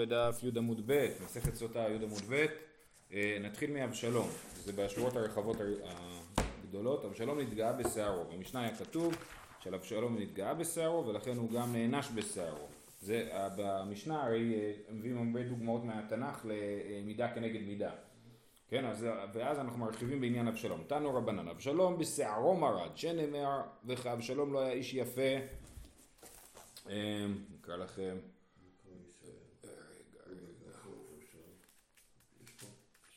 בדף י עמוד ב', מסכת סוטה י עמוד ב', אה, נתחיל מאבשלום, זה בשורות הרחבות הגדולות, אבשלום נתגאה בשערו, במשנה היה כתוב שעל אבשלום נתגאה בשערו ולכן הוא גם נענש בשערו. זה במשנה הרי אה, מביאים הרבה דוגמאות מהתנ"ך למידה כנגד מידה. כן, אז, ואז אנחנו מרחיבים בעניין אבשלום. תנו רבנן, אבשלום בשערו מרד, שנאמר וכאבשלום לא היה איש יפה. אה, נקרא לכם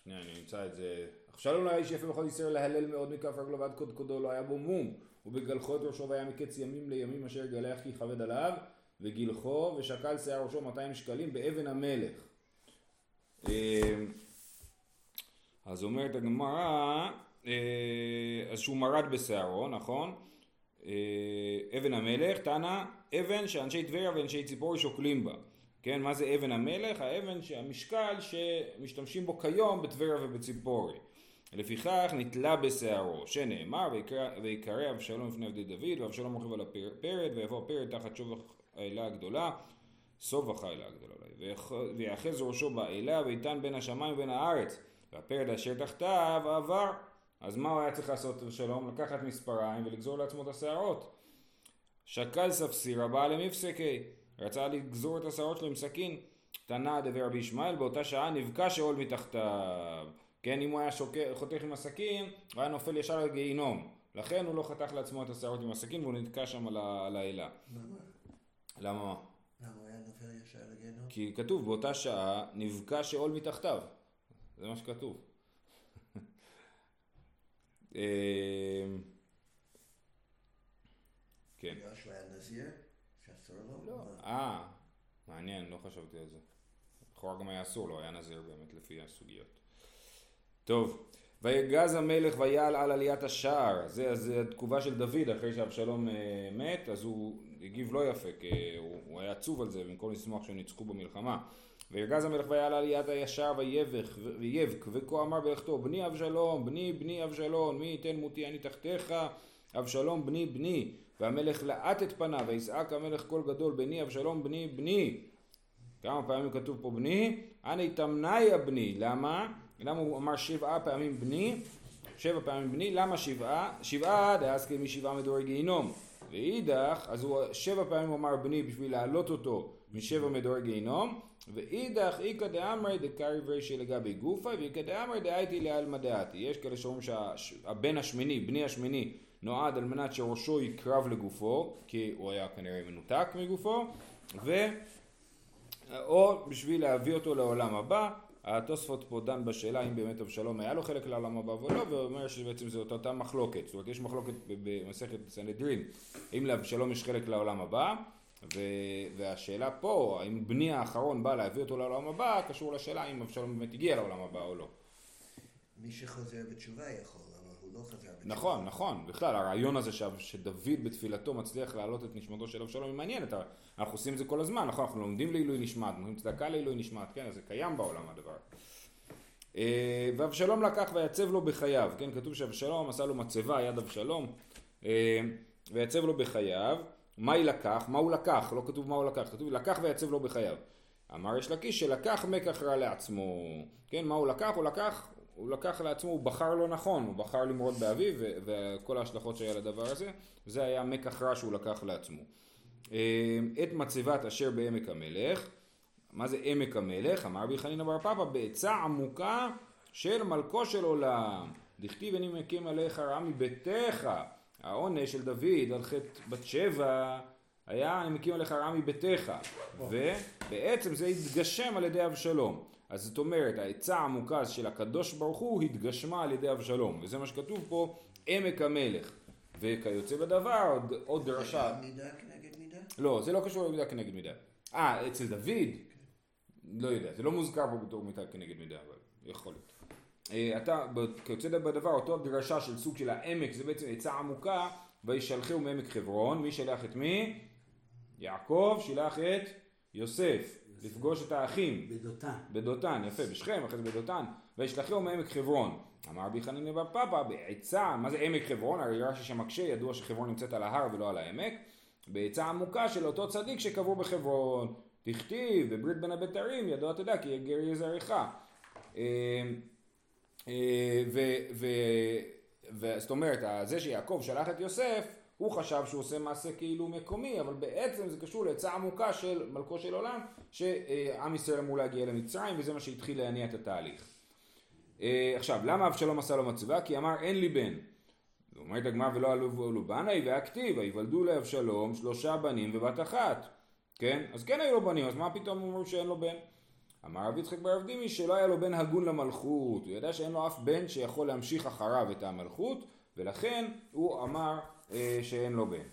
שנייה, אני אמצא את זה. אבשלום לא היה איש יפה בכל ישראל להלל מאוד מכף רגלו ועד קודקודו לא היה בו מום ובגלחו את ראשו והיה מקץ ימים לימים אשר גלח כי כבד עליו וגילחו ושקל שיער ראשו 200 שקלים באבן המלך. אה, אז אומרת הגמרא, אה, אז שהוא מרד בשערו, נכון? אה, אבן המלך, תנא, אבן שאנשי טבריה ואנשי ציפורי שוקלים בה. כן, מה זה אבן המלך? האבן שהמשקל שמשתמשים בו כיום בטבריה ובציפורי. לפיכך נתלה בשערו, שנאמר ויקרא אבשלום לפני עבדי דוד ואבשלום רוכב על הפרד ויבוא הפרד תחת שוב האלה הגדולה סובך האלה הגדולה ויאחז ראשו באלה ויתן בין השמיים ובין הארץ והפרד אשר תחתיו עבר אז מה הוא היה צריך לעשות אבשלום? לקחת מספריים ולגזור לעצמו את השערות שקל ספסירה בא למפסקי רצה לגזור את השערות שלו עם סכין, תנא דבר רבי ישמעאל, באותה שעה נבקע שאול מתחתיו. כן, אם הוא היה שוקר, חותך עם הסכין, הוא היה נופל ישר לגיהינום. לכן הוא לא חתך לעצמו את השערות עם הסכין והוא נתקע שם על האלה. למה? למה? למה הוא היה נופל ישר לגיהינום? כי כתוב באותה שעה נבקע שאול מתחתיו. זה מה שכתוב. אמ, כן. בגלל שהוא היה נזיר? לא. מה? אה, מעניין, לא חשבתי על זה. לכאורה גם היה אסור לו, היה נזיר באמת לפי הסוגיות. טוב, ויגז המלך ויעל על עליית השער, זה, זה התגובה של דוד אחרי שאבשלום אה, מת, אז הוא הגיב לא יפה, כי הוא, הוא היה עצוב על זה במקום לשמוח שהם ניצחו במלחמה. ויגז המלך ויעל על עליית הישר ויבך ויבק וכה אמר בלכתו בני אבשלום בני בני אבשלום מי ייתן מותי אני תחתיך אבשלום בני בני והמלך לאט את פניו ויזעק המלך קול גדול בני אבשלום בני בני כמה פעמים כתוב פה בני? אני תמניה בני למה? למה הוא אמר שבעה פעמים בני? שבע פעמים בני למה שבעה? שבעה דאסקי משבעה מדורי גיהינום ואידך אז הוא שבע פעמים אמר בני בשביל להעלות אותו משבע מדורי גיהינום ואידך איכא דאמרי דקריב רישי לגבי גופי ואיכא דאמרי דאייתי לעלמא דעתי יש כאלה שאומרים שהבן השמיני, בני השמיני נועד על מנת שראשו יקרב לגופו כי הוא היה כנראה מנותק מגופו ו... או בשביל להביא אותו לעולם הבא התוספות פה דן בשאלה אם באמת אבשלום היה לו חלק לעולם הבא או לא ואומר שבעצם זו אותה מחלוקת. זאת אומרת יש מחלוקת במסכת סנהדרין אם לאבשלום יש חלק לעולם הבא ו... והשאלה פה האם בני האחרון בא להביא אותו לעולם הבא קשור לשאלה אם אבשלום באמת הגיע לעולם הבא או לא. מי שחוזר בתשובה יכול, לא חזר בתשובה. נכון, נכון, בכלל הרעיון הזה ש- שדוד בתפילתו מצליח להעלות את נשמתו של אבשלום היא מעניינת, אנחנו עושים את זה כל הזמן, נכון, אנחנו לומדים לעילוי נשמת, נותנים צדקה לעילוי נשמת, כן, זה קיים בעולם הדבר. אה, ואבשלום לקח ויצב לו בחייו, כן, כתוב שאבשלום עשה לו מצבה, יד אבשלום, אה, ויצב לו בחייו, מה היא לקח? מה הוא לקח? לא כתוב מה הוא לקח, כתוב לקח ויצב לו בחייו. אמר יש לקיש שלקח מקח רע לעצמו, כן, מה הוא לקח? הוא לקח, הוא לקח לעצמו, הוא בחר לא נכון, הוא בחר למרוד באביו ו- וכל ההשלכות שהיה לדבר הזה, זה היה מקח רע שהוא לקח לעצמו. אה, את מצבת אשר בעמק המלך, מה זה עמק המלך? אמר רבי חנינא בר פפא בעצה עמוקה של מלכו של עולם. דכתיב אני מקים עליך רעה מביתך. העונש של דוד על חטא בת שבע היה אני מקים עליך רעה מביתך. ובעצם זה התגשם על ידי אבשלום. אז זאת אומרת העצה העמוקה של הקדוש ברוך הוא התגשמה על ידי אבשלום. וזה מה שכתוב פה עמק המלך. וכיוצא בדבר עוד, עוד דרשה. מידה כנגד מידה? לא, זה לא קשור למידה כנגד מידה. אה, אצל דוד? לא יודע, זה לא מוזכר פה בתור מידה כנגד מידה, אבל יכול להיות. אה, אתה, כיוצא בדבר, אותו דרשה של סוג של העמק, זה בעצם עצה עמוקה, וישלחהו מעמק חברון, מי שלח את מי? יעקב שילח את יוסף, לפגוש את האחים. בדותן. בדותן, יפה, בשכם, אחרי זה בדותן, וישלחהו מעמק חברון. אמר רבי חנינא בר פפא, בעצה, מה זה עמק חברון? הרי רש"י שם מקשה, ידוע שחברון נמצאת על ההר ולא על העמק. בעצה עמוקה של אותו צדיק שקבור בחברון. תכתיב בברית בין הבתרים ידוע תדע כי גר יהיה זרעך. אה, אה, וזאת אומרת, זה שיעקב שלח את יוסף, הוא חשב שהוא עושה מעשה כאילו מקומי, אבל בעצם זה קשור לעצה עמוקה של מלכו של עולם, שעם ישראל אמור להגיע למצרים, וזה מה שהתחיל להניע את התהליך. אה, עכשיו, למה אבשלום עשה לו מצווה? כי אמר אין לי בן. אומרת הגמרא ולא עלו בנאי והכתיב, ויוולדו לאבשלום שלושה בנים ובת אחת. כן? אז כן היו לו בנים, אז מה פתאום אומרים שאין לו בן? אמר רבי יצחק בר אבדימי שלא היה לו בן הגון למלכות, הוא ידע שאין לו אף בן שיכול להמשיך אחריו את המלכות, ולכן הוא אמר שאין לו בן.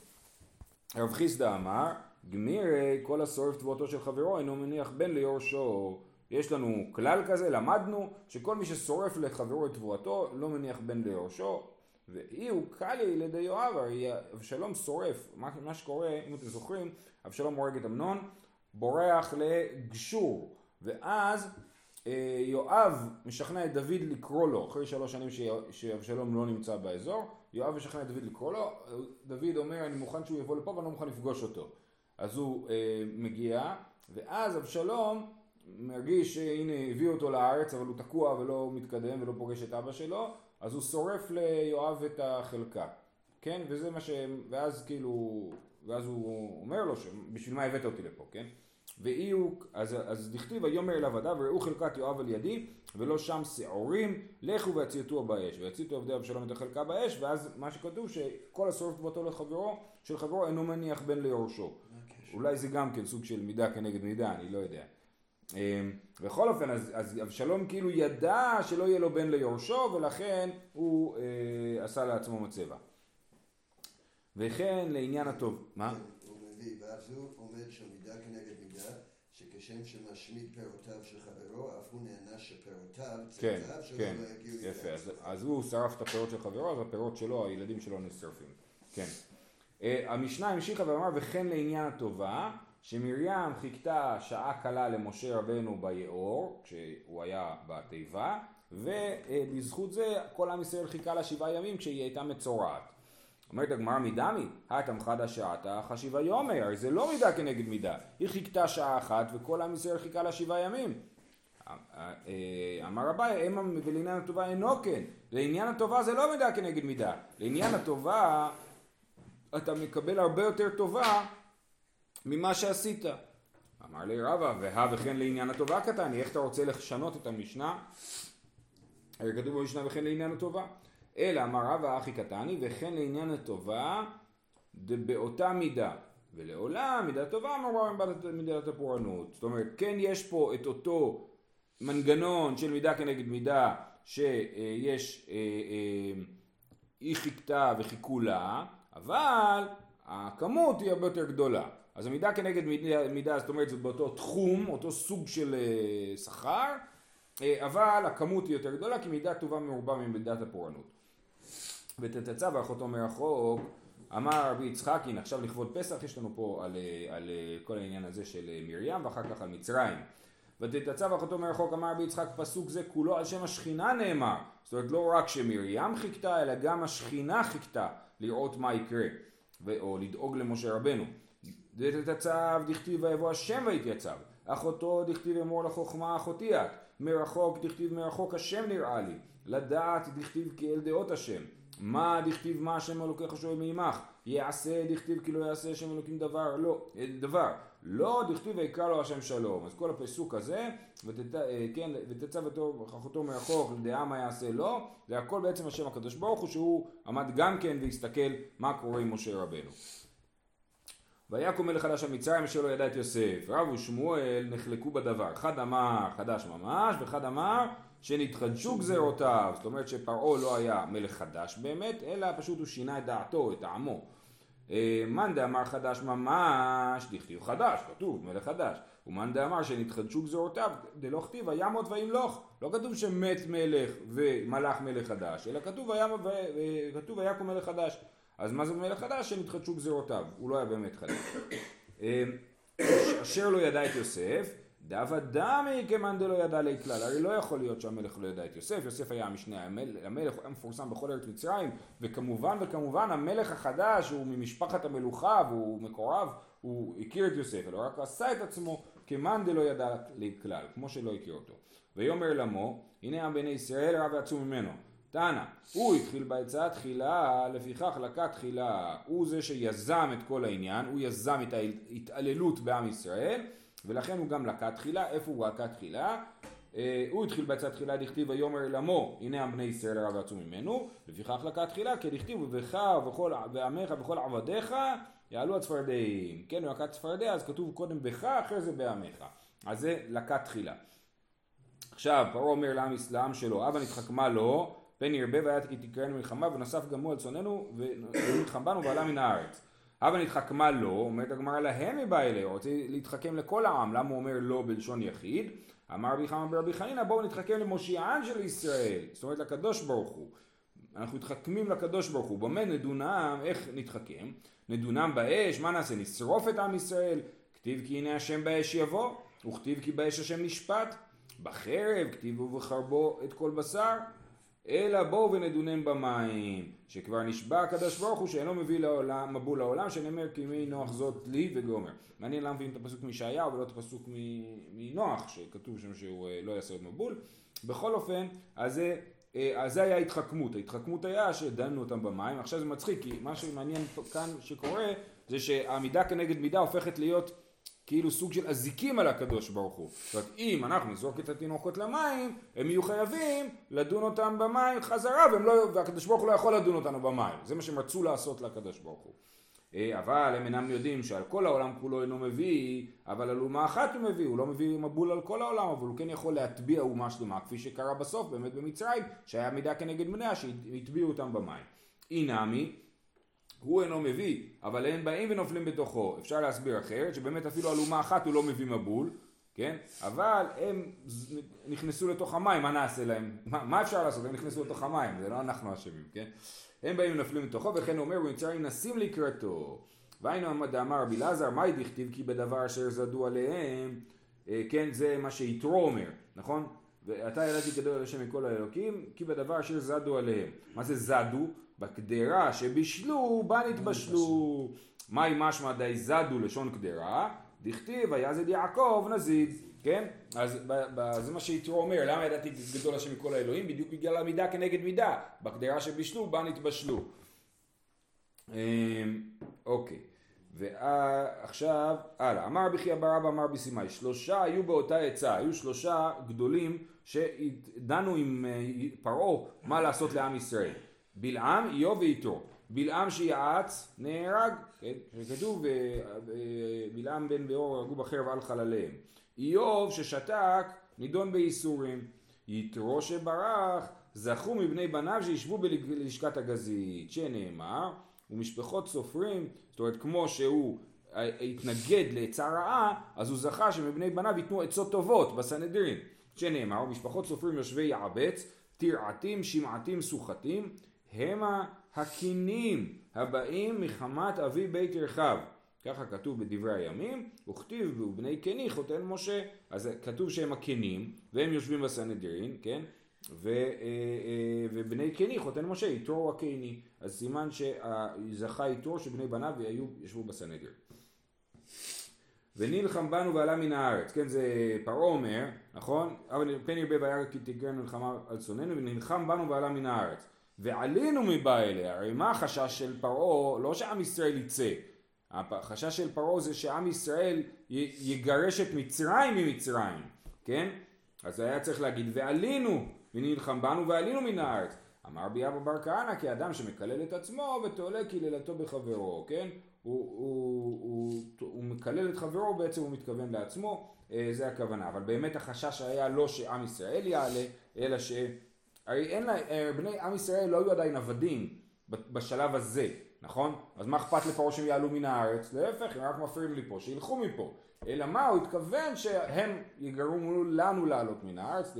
רב חיסדא אמר, גמירי כל השורף תבואתו של חברו אינו מניח בן ליורשו. יש לנו כלל כזה, למדנו, שכל מי ששורף לחברו את תבואתו לא מניח בן ליורשו, ואי הוא קליה לידי יואב, הרי אבשלום שורף, מה, מה שקורה, אם אתם זוכרים, אבשלום הורג את אמנון, בורח לגשור, ואז אה, יואב משכנע את דוד לקרוא לו, אחרי שלוש שנים שאבשלום לא נמצא באזור, יואב משכנע את דוד לקרוא לו, דוד אומר אני מוכן שהוא יבוא לפה ואני לא מוכן לפגוש אותו. אז הוא אה, מגיע, ואז אבשלום מרגיש שהנה הביאו אותו לארץ אבל הוא תקוע ולא מתקדם ולא פוגש את אבא שלו, אז הוא שורף ליואב את החלקה, כן? וזה מה ש... ואז כאילו, ואז הוא אומר לו, בשביל מה הבאת אותי לפה, כן? ואי הוא, אז, אז דכתיב ויאמר אליו עדיו וראו חלקת יואב על ידי ולא שם שעורים לכו והציתוה באש. והציתו עבדי אבשלום את החלקה באש ואז מה שכתוב שכל השורף תבואתו לחברו של חברו אינו מניח בן ליורשו. אולי זה גם כן סוג של מידה כנגד מידה אני לא יודע. אמ, בכל אופן אז, אז אבשלום כאילו ידע שלא יהיה לו בן ליורשו ולכן הוא אה, עשה לעצמו מצבה. וכן לעניין הטוב. מה? מביא ואז הוא עומד שם מידה כנגד כשם שמשמיד פירותיו של חברו, אף הוא נענש שפירותיו, כן, כן, יפה, אז, אז הוא שרף את הפירות של חברו, אז הפירות שלו, הילדים שלו נשרפים, כן. Uh, המשנה המשיכה ואמר וכן לעניין הטובה, שמרים חיכתה שעה קלה למשה רבנו ביאור, כשהוא היה בתיבה, ובזכות זה כל עם ישראל חיכה לה שבעה ימים כשהיא הייתה מצורעת. אומרת הגמרא מדמי, האטם חדא שעתה חשיבה יומי, הרי זה לא מידה כנגד מידה. היא חיכתה שעה אחת וכל עם ישראל חיכה לה שבעה ימים. אמר רבי, המה ולעניין הטובה אינו כן. לעניין הטובה זה לא מידה כנגד מידה. לעניין הטובה אתה מקבל הרבה יותר טובה ממה שעשית. אמר לי רבא, והא וכן לעניין הטובה קטן, איך אתה רוצה לשנות את המשנה? הרי כתוב במשנה וכן לעניין הטובה. אלא אמר רבא אחי קטני וכן לעניין הטובה באותה מידה. ולעולם מידת טובה אמר מידת הפורענות. זאת אומרת כן יש פה את אותו מנגנון של מידה כנגד מידה שיש אה, אה, היא חיכתה וחיכו לה אבל הכמות היא הרבה יותר גדולה. אז המידה כנגד מידה, מידה זאת אומרת זה באותו תחום אותו סוג של אה, שכר אבל הכמות היא יותר גדולה כי מידה טובה מרובה ממידת הפורענות ותתצב ואחותו מרחוק. אמר רבי יצחקין עכשיו לכבוד פסח יש לנו פה על, על כל העניין הזה של מרים ואחר כך על מצרים. ותתצב אחותו מרחוק אמר רבי יצחק פסוק זה כולו על שם השכינה נאמר. זאת אומרת לא רק שמרים חיכתה אלא גם השכינה חיכתה לראות מה יקרה או לדאוג למשה רבנו. ותתצב דכתיב ויבוא השם ויתייצב אחותו דכתיב אמור לחוכמה אחותי את מרחוק דכתיב מרחוק השם נראה לי לדעת דכתיב כי אל דעות השם. מה דכתיב מה השם אלוקיך שואל מעמך? יעשה דכתיב כי לא יעשה השם אלוקים דבר? לא דבר. לא דכתיב ויקרא לו השם שלום. אז כל הפסוק הזה ותת, אה, כן, ותצא וחכותו מרחוק לדעה מה יעשה לו זה הכל בעצם השם הקדוש ברוך הוא שהוא עמד גם כן והסתכל מה קורה עם משה רבנו. ויקום מלך חדש המצרים אשר לא ידע את יוסף. רב ושמואל נחלקו בדבר. אחד אמר חדש ממש ואחד אמר שנתחדשו גזרותיו, זאת אומרת שפרעה לא היה מלך חדש באמת, אלא פשוט הוא שינה את דעתו, את טעמו. אה, מאן דאמר חדש ממש, דכתיב חדש, כתוב מלך חדש. ומאן דאמר שנתחדשו גזרותיו, דלא כתיב וימות וימלוך. לא כתוב שמת מלך ומלך מלך חדש, אלא כתוב כתוב ויקום מלך חדש. אז מה זה מלך חדש? שנתחדשו גזרותיו. הוא לא היה באמת חדש. אה, אשר לא ידע את יוסף דאבה דמי כמאן דלא ידע לי כלל, הרי לא יכול להיות שהמלך לא ידע את יוסף, יוסף היה המשנה, המלך היה מפורסם בכל ארץ מצרים, וכמובן וכמובן המלך החדש הוא ממשפחת המלוכה והוא מקורב, הוא הכיר את יוסף, אלא רק עשה את עצמו כמאן דלא ידע לכלל, כמו שלא הכיר אותו. ויאמר למו, הנה עם בני ישראל רב ועצום ממנו. תנא, הוא התחיל בעצה תחילה, לפיכך לקה תחילה. הוא זה שיזם את כל העניין, הוא יזם את ההתעללות בעם ישראל, ולכן הוא גם לקה תחילה. איפה הוא לקה תחילה? אה, הוא התחיל בעצה תחילה דכתיב ויאמר למו הנה עם בני ישראל הרב ועצום ממנו. לפיכך לקה תחילה כי דכתיב ובך ועמך וכל עבדיך יעלו הצפרדעים. כן הוא לקה צפרדע אז כתוב קודם בך אחרי זה בעמך. אז זה לקה תחילה. עכשיו פרעה אומר לעם, לעם שלו הבה נתחכמה לו פן ירבה והיה תקראנו מלחמה ונוסף גם הוא על צוננו ונלחם בנו ועלה מן הארץ הבה נתחכמה לו אומרת הגמרא להם אליה הוא רוצה להתחכם לכל העם למה הוא אומר לא בלשון יחיד אמר רבי חמא ברבי חנינא בואו נתחכם למושיען של ישראל, זאת אומרת לקדוש ברוך הוא. אנחנו מתחכמים לקדוש ברוך הוא, במה נדונם, איך נתחכם? נדונם באש, מה נעשה? נשרוף את עם ישראל? כתיב כי הנה השם באש יבוא, וכתיב כי באש השם נשפט. בחרב, כתיב ובחרבו את כל בשר. אלא בואו ונדונם במים, שכבר נשבע הקדוש ברוך הוא שאינו מביא לעולם, מבול לעולם, שנאמר כי מי נוח זאת לי וגומר. מעניין למה מביאים את הפסוק מישעיהו ולא את הפסוק מנוח, שכתוב שם שהוא אה, לא יעשה עוד מבול. בכל אופן, אז זה, אה, אז זה היה התחכמות, ההתחכמות היה שדנו אותם במים, עכשיו זה מצחיק, כי מה שמעניין כאן שקורה, זה שהעמידה כנגד מידה הופכת להיות כאילו סוג של אזיקים על הקדוש ברוך הוא. זאת אומרת, אם אנחנו נזרוק את התינוקות למים, הם יהיו חייבים לדון אותם במים חזרה, לא, והקדוש ברוך הוא לא יכול לדון אותנו במים. זה מה שהם רצו לעשות לקדוש ברוך הוא. אה, אבל הם אינם יודעים שעל כל העולם כולו אינו מביא, אבל על אומה אחת הוא מביא, הוא לא מביא מבול על כל העולם, אבל הוא כן יכול להטביע אומה שלמה, כפי שקרה בסוף באמת במצרים, שהיה מידה כנגד בניה שהטביעו אותם במים. אינמי, הוא אינו מביא, אבל הם באים ונופלים בתוכו. אפשר להסביר אחרת, שבאמת אפילו על אומה אחת הוא לא מביא מבול, כן? אבל הם נכנסו לתוך המים, מה נעשה להם? מה, מה אפשר לעשות? הם נכנסו לתוך המים, זה לא אנחנו אשמים, כן? הם באים ונופלים לתוכו, וכן אומר, ומצרים נסים לקראתו. והיינו דאמר רבי אלעזר, מהי דכתיב כי בדבר אשר זדו עליהם, אה, כן, זה מה שיתרו אומר, נכון? ואתה ידעתי גדול על השם מכל האלוקים, כי בדבר אשר זדו עליהם. מה זה זדו? בקדרה שבישלו, בה נתבשלו. מהי משמע די זדו לשון קדרה? דכתיב ויזד יעקב נזיד, כן? אז זה מה שיתרו אומר, למה ידעתי גדול השם מכל האלוהים? בדיוק בגלל המידה כנגד מידה. בקדרה שבישלו, בה נתבשלו. אמ, אוקיי. ועכשיו, הלאה, אמר בכי אבא רבא אמר בסימאי, שלושה היו באותה עצה, היו שלושה גדולים שדנו עם אה, פרעה מה לעשות לעם ישראל. בלעם, איוב ויתרו. בלעם שיעץ נהרג, כן? כתוב בלעם בן באור הרגו בחרב על חלליהם. איוב ששתק נידון בייסורים. יתרו שברח זכו מבני בניו שישבו בלשכת הגזית, שנאמר ומשפחות סופרים, זאת אומרת כמו שהוא התנגד לעצה רעה, אז הוא זכה שמבני בניו ייתנו עצות טובות בסנהדרין, שנאמר ומשפחות סופרים יושבי יעבץ, תרעתים, שמעתים, סוחתים, המה הקינים הבאים מחמת אבי בית רחב. ככה כתוב בדברי הימים, וכתיב ובני קני חותן משה. אז כתוב שהם הקנים, והם יושבים בסנהדרין, כן? ו, אה, אה, ובני קני חותן משה, יתרו הקני. אז סימן שזכה יתרו שבני בניו היו, ישבו בסנהדרין. ונלחם בנו ועלה מן הארץ, כן זה פרעה אומר, נכון? אבל פן ירבה וירא כי תגרנו מלחמה על צוננו ונלחם בנו ועלה מן הארץ. ועלינו מבא אליה, הרי מה החשש של פרעה? לא שעם ישראל יצא, החשש של פרעה זה שעם ישראל יגרש את מצרים ממצרים, כן? אז היה צריך להגיד ועלינו ונלחם בנו ועלינו מן הארץ. אמר בי אבא בר כהנא כאדם שמקלל את עצמו ותולה קללתו בחברו, כן? הוא, הוא, הוא, הוא מקלל את חברו, בעצם הוא מתכוון לעצמו, אה, זה הכוונה. אבל באמת החשש היה לא שעם ישראל יעלה, אלא ש... הרי אין לה, אה, בני עם ישראל לא היו עדיין עבדים בשלב הזה, נכון? אז מה אכפת לפרעה שהם יעלו מן הארץ? להפך, הם רק מפריעים לי פה, שילכו מפה. אלא מה, הוא התכוון שהם יגרמו לנו לעלות מן הארץ,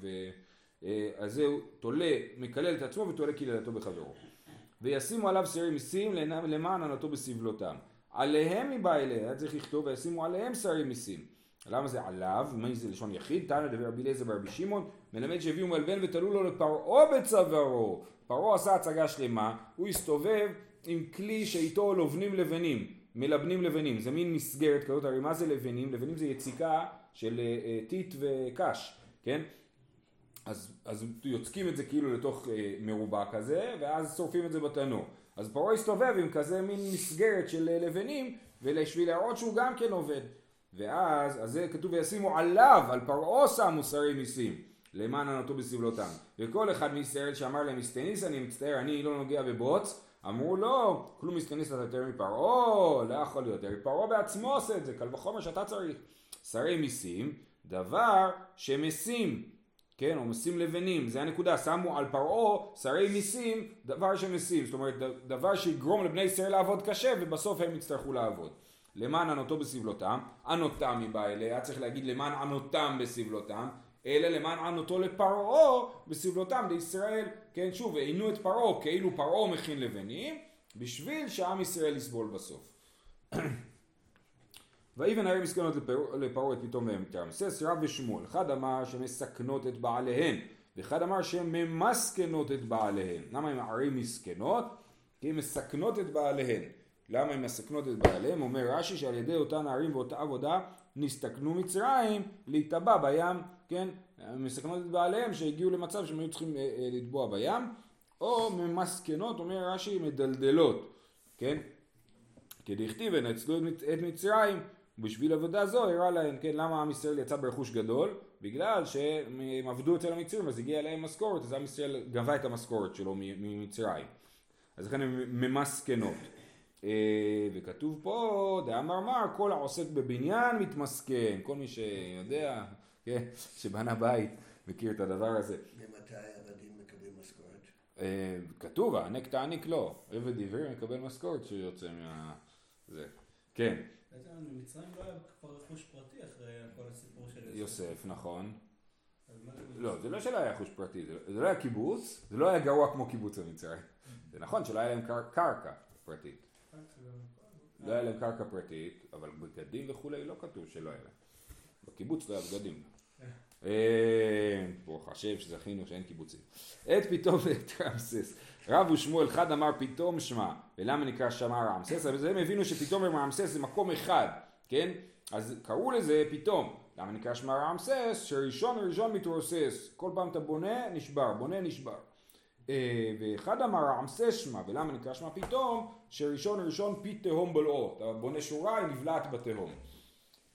ואז זהו, תולה, מקלל את עצמו ותולה קללתו בחברו. וישימו עליו שרי מיסים למען ענתו בסבלותם. עליהם מבא אליה, היה צריך לכתוב וישימו עליהם שרי מיסים. למה זה עליו? מה זה לשון יחיד? תנא דבר רבי אליעזר ברבי שמעון, מלמד שהביאו מלבן ותלו לו לפרעה בצווארו. פרעה עשה הצגה שלמה, הוא הסתובב עם כלי שאיתו לובנים לבנים. מלבנים לבנים, זה מין מסגרת כזאת, הרי מה זה לבנים? לבנים זה יציקה של אה, טיט וקש, כן? אז, אז יוצקים את זה כאילו לתוך אה, מרובע כזה, ואז שורפים את זה בתנור. אז פרעה הסתובב עם כזה מין מסגרת של אה, לבנים, ובשביל להראות שהוא גם כן עובד. ואז, אז זה כתוב וישימו עליו, על פרעה שמו שרי מיסים, למען ענתו בסבלותם. וכל אחד מישראל שאמר להם מסטניס, אני מצטער, אני לא נוגע בבוץ, אמרו לו, כלום מסטניס אתה יותר מפרעה, לא יכול להיות, פרעה בעצמו עושה את זה, קל וחומר שאתה צריך. שרי מיסים, דבר שמשים. כן, או משים לבנים, זה הנקודה, שמו על פרעה שרי מיסים, דבר שמשים, זאת אומרת דבר שיגרום לבני ישראל לעבוד קשה ובסוף הם יצטרכו לעבוד. למען ענותו בסבלותם, ענותם היא באה אליה, צריך להגיד למען ענותם בסבלותם, אלא למען ענותו לפרעה בסבלותם לישראל, כן שוב, עינו את פרעה כאילו פרעה מכין לבנים, בשביל שעם ישראל יסבול בסוף. ויבן הרי מסכנות לפרעה את פתאום מהם תרמסס רב ושמואל אחד אמר שמסכנות את בעליהן ואחד אמר שהן ממסכנות את בעליהן למה הן ערי מסכנות? כי הן מסכנות את בעליהן למה הן מסכנות את בעליהן? אומר רש"י שעל ידי אותן הערים ואותה עבודה נסתכנו מצרים להיטבע בים כן? הן מסכנות את בעליהן שהגיעו למצב שהם היו צריכים אה, אה, לטבוע בים או ממסכנות אומר רש"י מדלדלות כן? כדכתיב ונצלו את מצרים בשביל עבודה זו הראה להם, כן, למה עם ישראל יצא ברכוש גדול? בגלל שהם עבדו אצל המצרים אז הגיעה להם משכורת אז עם ישראל גבה את המשכורת שלו ממצרים אז לכן הם ממסכנות וכתוב פה דאמר מר כל העוסק בבניין מתמסכן כל מי שיודע כן, שבנה בית מכיר את הדבר הזה ממתי עבדים מקבלים משכורת? אה, כתוב הענק תעניק לא עבד עברי מקבל משכורת שיוצא מה... זה כן בעצם ממצרים לא היה כבר רכוש פרטי אחרי כל הסיפור של יוסף, נכון. לא, זה לא שלא היה רכוש פרטי, זה לא היה קיבוץ, זה לא היה גרוע כמו קיבוץ במצרים. זה נכון שלא היה להם קרקע פרטית. לא היה להם קרקע פרטית, אבל בגדים וכולי לא כתוב שלא היה להם. בקיבוץ לא היה בגדים. ברוך השם שזכינו שאין קיבוצים. את פתאום את רמסס. רב ושמואל חד אמר פתאום שמע, ולמה נקרא שמע רמסס? אבל הם הבינו שפתאום רמסס זה מקום אחד, כן? אז קראו לזה פתאום. למה נקרא שמע רמסס? שראשון ראשון מתרוסס. כל פעם אתה בונה, נשבר, בונה, נשבר. אה, ואחד אמר רמסס שמע, ולמה נקרא שמע פתאום? שראשון ראשון פי תהום בלעו. אתה בונה שורה, היא נבלעת בתהום.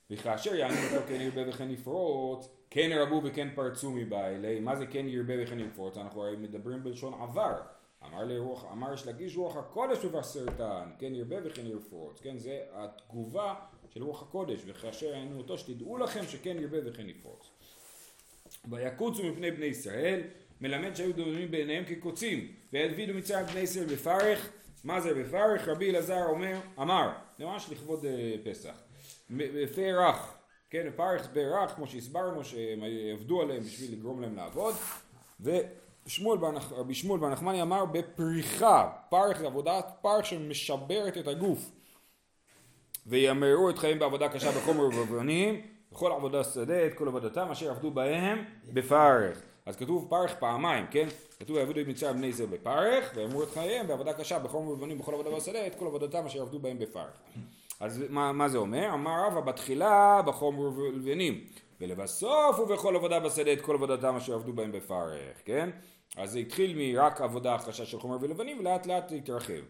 וכאשר יענו אותו כן ירבה וכן יפרוץ, כן ירבו וכן פרצו מבעלי, מה זה כן ירבה וכן יפרוץ? אנחנו הרי מדברים בלשון עבר. אמר לי רוח, אמר יש להגיש רוח הקודש ובסרטן, כן ירבה וכן יפרוץ, כן זה התגובה של רוח הקודש, וכאשר היינו אותו שתדעו לכם שכן ירבה וכן יפרוץ. ויקוצו מפני בני ישראל, מלמד שהיו דומים בעיניהם כקוצים, והדבידו מצעד בני ישראל בפרך, מה זה בפרך? רבי אלעזר אומר, אמר, זה ממש לכבוד אה, פסח, בפרח, כן, פרך פרח, כמו שהסברנו שהם עבדו עליהם בשביל לגרום להם לעבוד, ו... שמואל רבי שמואל בר נחמני אמר בפריחה, פרך זה עבודת פרך שמשברת את הגוף. וימרו את חיים בעבודה קשה בחומר ובבנים בכל עבודה שדה את כל עבודתם אשר עבדו בהם בפרך אז כתוב פרך פעמיים כן כתוב יעבדו את מצרים בני ישראל בפרך ויאמרו את חייהם בעבודה קשה בחומר ובבנים בכל עבודה בשדה את כל עבודתם אשר עבדו בהם בפרך אז מה, מה זה אומר? אמר רבא בתחילה בחומר ובבנים ולבסוף ובכל עבודה בשדה את כל עבודתם אשר עבדו בהם בפרך, כן? אז זה התחיל מרק עבודה החשש של חומר ולבנים ולאט לאט התרחב.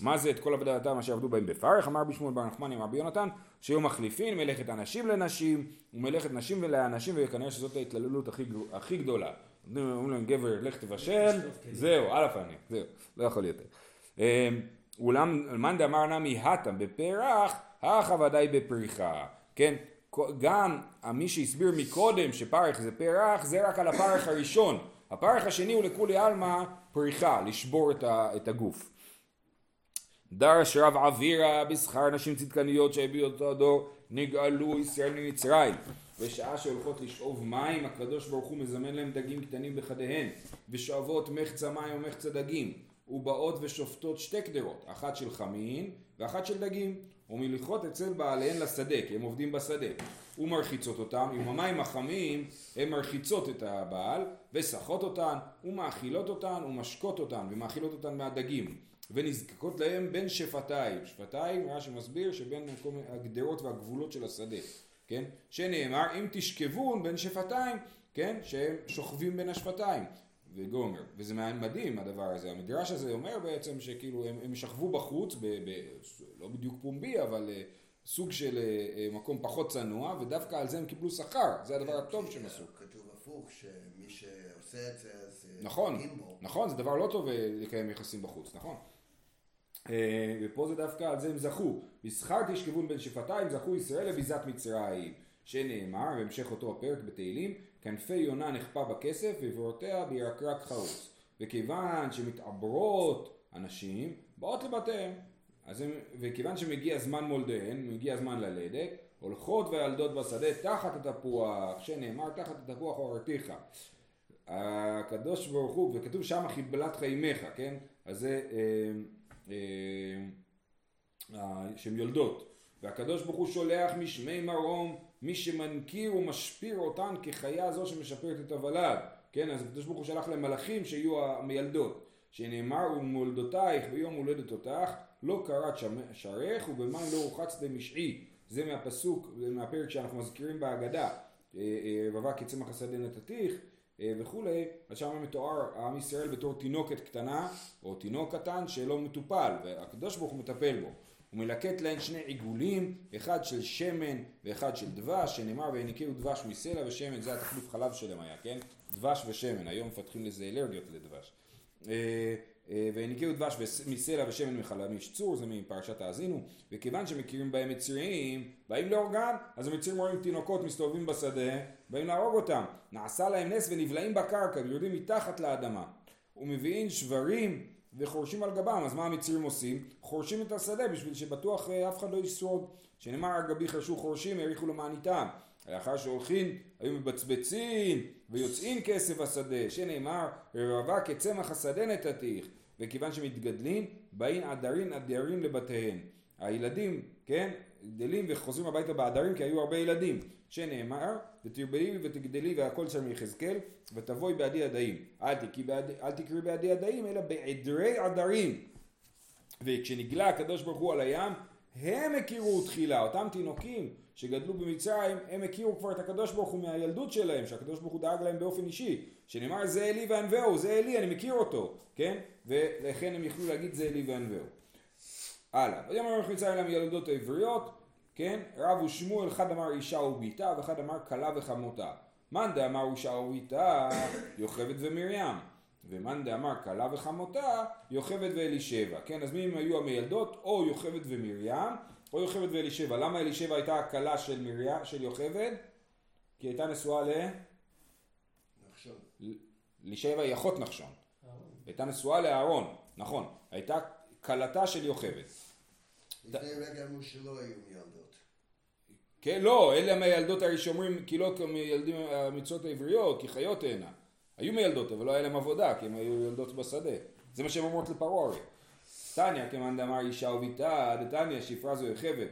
מה זה את כל עבודתם אשר עבדו בהם בפרך? אמר בשמואל בר נחמני עם רבי יונתן שהיו מחליפים מלאכת אנשים לנשים ומלאכת נשים ולאנשים וכנראה שזאת ההתעללות הכי, הכי גדולה. אומרים להם גבר לך תבשל, זהו, על הפנים, זהו, לא יכול יותר. אמ, אולם מאן דאמר נמי הטם בפרח, הכה ודאי בפריחה, כן? גם מי שהסביר מקודם שפרך זה פרח, זה רק על הפרך הראשון. הפרך השני הוא לכולי עלמא פריחה, לשבור את הגוף. דרש רב עבירה בשכר נשים צדקניות שהביאו אותו הדור נגאלו ישראל ממצרים בשעה שהולכות לשאוב מים הקדוש ברוך הוא מזמן להם דגים קטנים בחדיהן ושואבות מחצה מים ומחצה דגים ובאות ושופטות שתי קדרות אחת של חמין ואחת של דגים ומליכות אצל בעליהן לשדה, כי הם עובדים בשדה, ומרחיצות אותם, עם המים החמים הן מרחיצות את הבעל, ושחות אותן, ומאכילות אותן, ומשקות אותן, ומאכילות אותן מהדגים. ונזקקות להם בין שפתיים. שפתיים, רש"י מסביר שבין הגדרות והגבולות של השדה, כן? שנאמר אם תשכבון בין שפתיים, כן? שהם שוכבים בין השפתיים. וגומר. וזה מדהים הדבר הזה. המדרש הזה אומר בעצם שכאילו הם, הם שכבו בחוץ, ב, ב, לא בדיוק פומבי, אבל uh, סוג של uh, מקום פחות צנוע, ודווקא על זה הם קיבלו שכר. זה הדבר הטוב שהם עשו. כתוב הפוך, שמי שעושה את זה, אז נכון. נכון, זה דבר לא טוב לקיים יחסים בחוץ, נכון. אה, ופה זה דווקא על זה הם זכו. בשכר תשכבון בין שפתיים זכו ישראל לביזת מצרים. שנאמר, בהמשך אותו הפרק בתהילים, כנפי יונה נחפה בכסף ובורותיה בירקרק חרוץ. וכיוון שמתעברות הנשים, באות לבתיהם. וכיוון שמגיע זמן מולדיהן, מגיע זמן ללדת, הולכות וילדות בשדה תחת התפוח, שנאמר תחת התפוח הורתיך. הקדוש ברוך הוא, וכתוב שם חיבלת חיימך, כן? אז זה אה, שהן יולדות. והקדוש ברוך הוא שולח משמי מרום, מי שמנקיר ומשפיר אותן כחיה זו שמשפרת את הוולד. כן, אז הקדוש ברוך הוא שלח להם מלאכים שיהיו המילדות. שנאמר ומולדותייך ביום הולדת אותך לא קראת שרך ובמים לא רוחצת משעי. זה מהפסוק, זה מהפרק שאנחנו מזכירים בהגדה. אה, אה, רבבה כצמח השדה נתתיך אה, וכולי, אז שם מתואר עם ישראל בתור תינוקת קטנה או תינוק קטן שלא מטופל והקדוש ברוך הוא מטפל בו. הוא מלקט להן שני עיגולים, אחד של שמן ואחד של דבש, שנאמר והניקהו דבש מסלע ושמן, זה התחליף חלב שלהם היה, כן? דבש ושמן, היום מפתחים לזה אלרגיות לדבש. אה, והניקהו דבש מסלע ושמן מחלמיש צור, זה מפרשת האזינו, וכיוון שמכירים בהם מצריים, באים להורגם, אז המצרים רואים תינוקות מסתובבים בשדה, באים להרוג אותם. נעשה להם נס ונבלעים בקרקע, ויורדים מתחת לאדמה. ומביאים שברים וחורשים על גבם, אז מה המצרים עושים? חורשים את השדה בשביל שבטוח אה, אף אחד לא ישרוד. שנאמר על גבי חרשו חורשים, האריכו למעניתם. לאחר שהולכים, היו מבצבצים ויוצאים כסף השדה, שנאמר, רבבה כצמח השדה נתתיך. וכיוון שמתגדלים, באים עדרים עדרים לבתיהם. הילדים, כן, גדלים וחוזרים הביתה בעדרים כי היו הרבה ילדים. שנאמר, ותרבלי ותגדלי והכל שם מיחזקאל, ותבואי בעדי הדאים. אל בעדי, אל תקראי בעדי הדאים, אלא בעדרי עדרים. וכשנגלה הקדוש ברוך הוא על הים, הם הכירו תחילה, אותם תינוקים שגדלו במצרים, הם הכירו כבר את הקדוש ברוך הוא מהילדות שלהם, שהקדוש ברוך הוא דאג להם באופן אישי, שנאמר זה אלי וענווהו, זה אלי, אני מכיר אותו, כן? ולכן הם יכלו להגיד זה אלי וענווהו. הלאה, ויאמר מלך מצרים להם ילדות העבריות, כן? רב ושמואל, אחד אמר אישה וביתה, ואחד אמר כלה וחמותה. מאן דאמר אישה וביתה, יוכבד ומרים. ומאן דאמר כלה וחמותה, יוכבד ואלישבע. כן, אז מי הם היו המילדות? או יוכבד ומרים, או יוכבד ואלישבע. למה אלישבע הייתה הכלה של של יוכבד? כי הייתה נשואה ל... נחשון. אלישבע היא אחות נחשון. הייתה נשואה לאהרון, נכון. הייתה כלתה של יוכבד. לפני רגע אמרו שלא היו מיילדות. כן, לא, אלה מהילדות הרי שאומרים כי לא כמילדים המצוות העבריות, כי חיות הנה. היו מיילדות, אבל לא היה להם עבודה, כי הם היו יולדות בשדה. זה מה שהן אומרות לפרעה הרי. תניא, כמאן דאמר אישה וביתה, דתניא, שפרה זו יוכבד.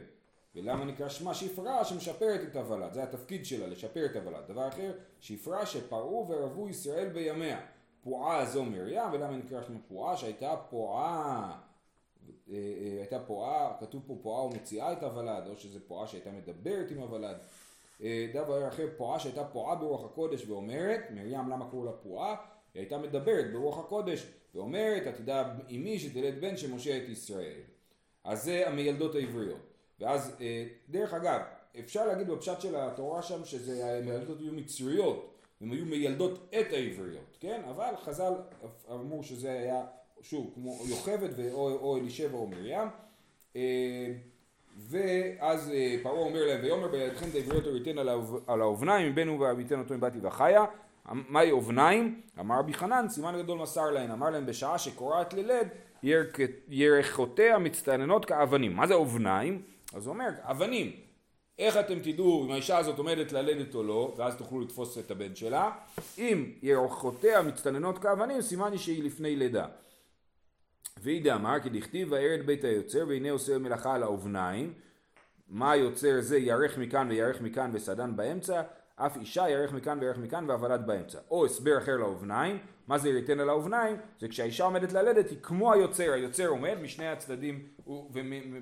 ולמה נקרא שמה שפרה שמשפרת את הוולד, זה התפקיד שלה, לשפר את הוולד. דבר אחר, שפרה שפרעו ורבו ישראל בימיה. פועה זו מרים, ולמה נקרא שמה פועה? שהייתה פועה, אה, אה, הייתה פועה, כתוב פה פועה ומציעה את הוולד, או שזה פועה שהייתה מדברת עם הוולד. אה, דבר אחר, פועה שהייתה פועה ברוח הקודש ואומרת, מרים למה קראו לה פועה? היא הייתה מדברת ברוח הקודש ואומרת, עתידה אמי שתלד בן שמשה את ישראל. אז זה המילדות העבריות. ואז, אה, דרך אגב, אפשר להגיד בפשט של התורה שם שזה המילדות היו מצריות, הן היו מילדות את העבריות, כן? אבל חז"ל אמרו שזה היה, שוב, כמו יוכבד ו- או, אלישבע או מרים. ואז אה, פרעה אומר להם, ויאמר בידכם את העבריות הוריתן על האוב- על האובניים, מבנו ואביתן אותו מבתי וחיה. מהי אובניים? אמר רבי חנן, סימן גדול מסר להן. אמר להם, בשעה שקורעת ללד, ירחותיה מצטננות כאבנים. מה זה אובניים? אז הוא אומר, אבנים. איך אתם תדעו אם האישה הזאת עומדת ללדת או לא, ואז תוכלו לתפוס את הבן שלה. אם ירחותיה מצטננות כאבנים, סימן היא שהיא לפני לידה. והיא דאמר כי דכתיב וירד בית היוצר והנה עושה מלאכה על האובניים מה יוצר זה ירך מכאן וירך מכאן וסדן באמצע אף אישה ירך מכאן וירך מכאן והוולד באמצע. או הסבר אחר לאובניים, מה זה ייתן על האובניים? זה כשהאישה עומדת ללדת היא כמו היוצר, היוצר עומד משני הצדדים,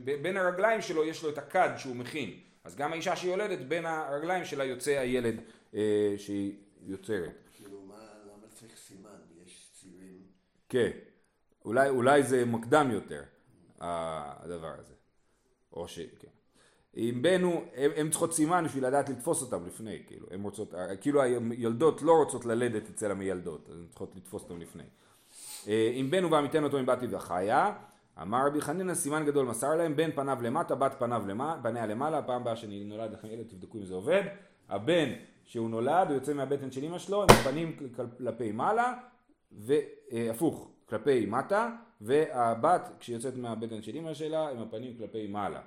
ובין הרגליים שלו יש לו את הכד שהוא מכין. אז גם האישה שיולדת בין הרגליים שלה יוצא הילד אה, שהיא יוצרת. כאילו, מה, למה צריך סימן? יש צירים. כן, אולי, אולי זה מוקדם יותר, הדבר הזה. או ש... כן. אם בנו, הן צריכות סימן בשביל לדעת לתפוס אותם לפני, כאילו, הן רוצות, כאילו היולדות לא רוצות ללדת אצל המיילדות, אז הן צריכות לתפוס אותם לפני. אה, אם בנו ועמיתן אותו עם בתי וחיה, אמר רבי חנינא סימן גדול מסר להם, בן פניו למטה, בת פניו למעלה, פניה למעלה, פעם הבאה שאני נולד לכם ילד תבדקו אם זה עובד, הבן שהוא נולד, הוא יוצא מהבטן של אמא שלו, עם הפנים כלפי מעלה, והפוך, כלפי מטה, והבת כשהיא מהבטן של אמא שלה, עם הפנים כלפי מעלה.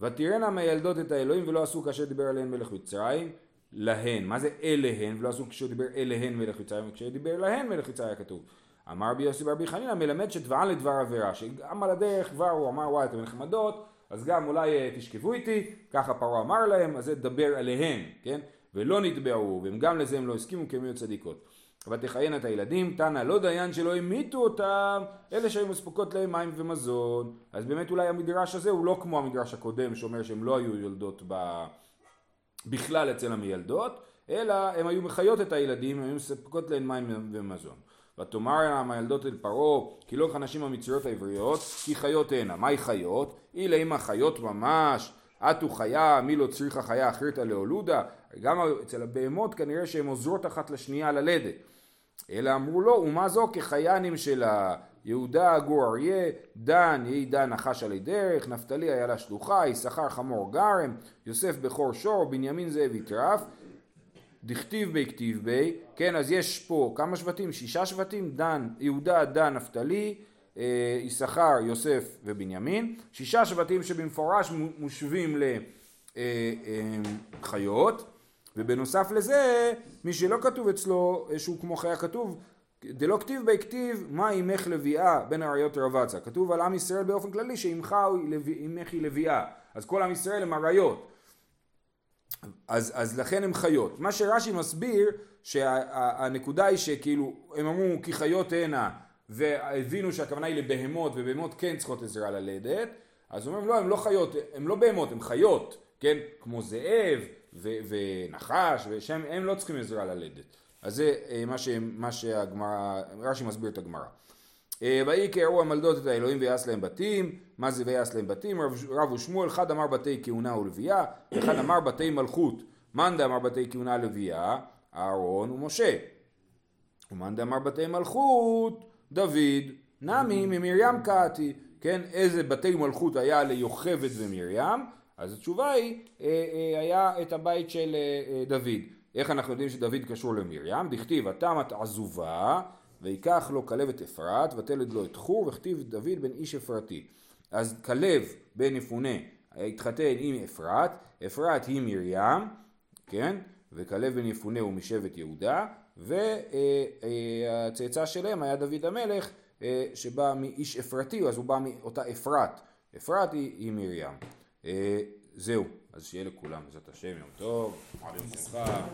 ותראינה מילדות את האלוהים ולא עשו כאשר דיבר עליהן מלך מצרים להן. מה זה אליהן? ולא עשו כאשר דיבר אליהן מלך מצרים, וכאשר דיבר להן מלך מצרים היה כתוב. אמר רבי יוסי ברבי חנינא מלמד שטבען לדבר עבירה, שגם על הדרך כבר הוא אמר וואי אתם נחמדות, אז גם אולי אה, תשכבו איתי, ככה פרעה אמר להם, אז זה דבר עליהן, כן? ולא נתבעו, והם גם לזה הם לא הסכימו כי הם היו צדיקות. ותחיין את הילדים, תנא לא דיין שלא המיתו אותם, אלה שהיו מספוקות להם מים ומזון. אז באמת אולי המדרש הזה הוא לא כמו המדרש הקודם שאומר שהם לא היו יולדות ב... בכלל אצל המילדות, אלא הם היו מחיות את הילדים, הם היו מספקות להם מים ומזון. ותאמר המילדות אל פרעה, כי לא כנשים המצריות העבריות, כי חיות הנה. מהי חיות? אילה אימה חיות ממש, אטו חיה, מי לא צריכה חיה אחריתה להולודה. גם אצל הבהמות כנראה שהן עוזרות אחת לשנייה ללדת. אלא אמרו לו, ומה זו כחיינים שלה, יהודה גור אריה, דן יהי דן נחש עלי דרך, נפתלי היה לה שלוחה, יששכר חמור גרם, יוסף בכור שור, בנימין זאב יטרף, דכתיב בי כתיב בי, כן אז יש פה כמה שבטים? שישה שבטים, דן, יהודה, דן, נפתלי, אה, יששכר, יוסף ובנימין, שישה שבטים שבמפורש מושבים לחיות, אה, אה, ובנוסף לזה, מי שלא כתוב אצלו שהוא כמו חיה כתוב, דלא כתיב בי כתיב מה אימך לביאה בין אריות רבצה. כתוב על עם ישראל באופן כללי שאימך אימך היא לביאה. אז כל עם ישראל הם אריות. אז, אז לכן הם חיות. מה שרש"י מסביר שהנקודה היא שכאילו הם אמרו כי חיות הנה והבינו שהכוונה היא לבהמות ובהמות כן צריכות עזרה ללדת אז אומרים לא הם לא חיות הם לא בהמות הם חיות כן כמו זאב ונחש, ושם הם לא צריכים עזרה ללדת. אז זה אה, מה, מה שהגמרא, רש"י מסביר את הגמרא. אה, ויהי קראו המלדות את האלוהים ויעש להם בתים, מה זה ויעש להם בתים? רב, ושמואל, אחד אמר בתי כהונה ולוויה, ואחד אמר בתי מלכות. מאן דאמר בתי כהונה לוויה, אהרון ומשה. ומאן דאמר בתי מלכות, דוד, נמי ממרים קאתי. כן, איזה בתי מלכות היה ליוכבד ומרים? אז התשובה היא, אה, אה, היה את הבית של אה, דוד. איך אנחנו יודעים שדוד קשור למרים? דכתיב, התמת עזובה, ויקח לו כלב את אפרת, ותלד לו את חור, וכתיב דוד בן איש אפרתי. אז כלב בן יפונה התחתן עם אפרת, אפרת היא מרים, כן? וכלב בן יפונה הוא משבט יהודה, והצאצא שלהם היה דוד המלך, שבא מאיש אפרתי, אז הוא בא מאותה אפרת. אפרת היא, היא מרים. אה, זהו, אז שיהיה לכולם בעזרת השם יום טוב, יום שמחה.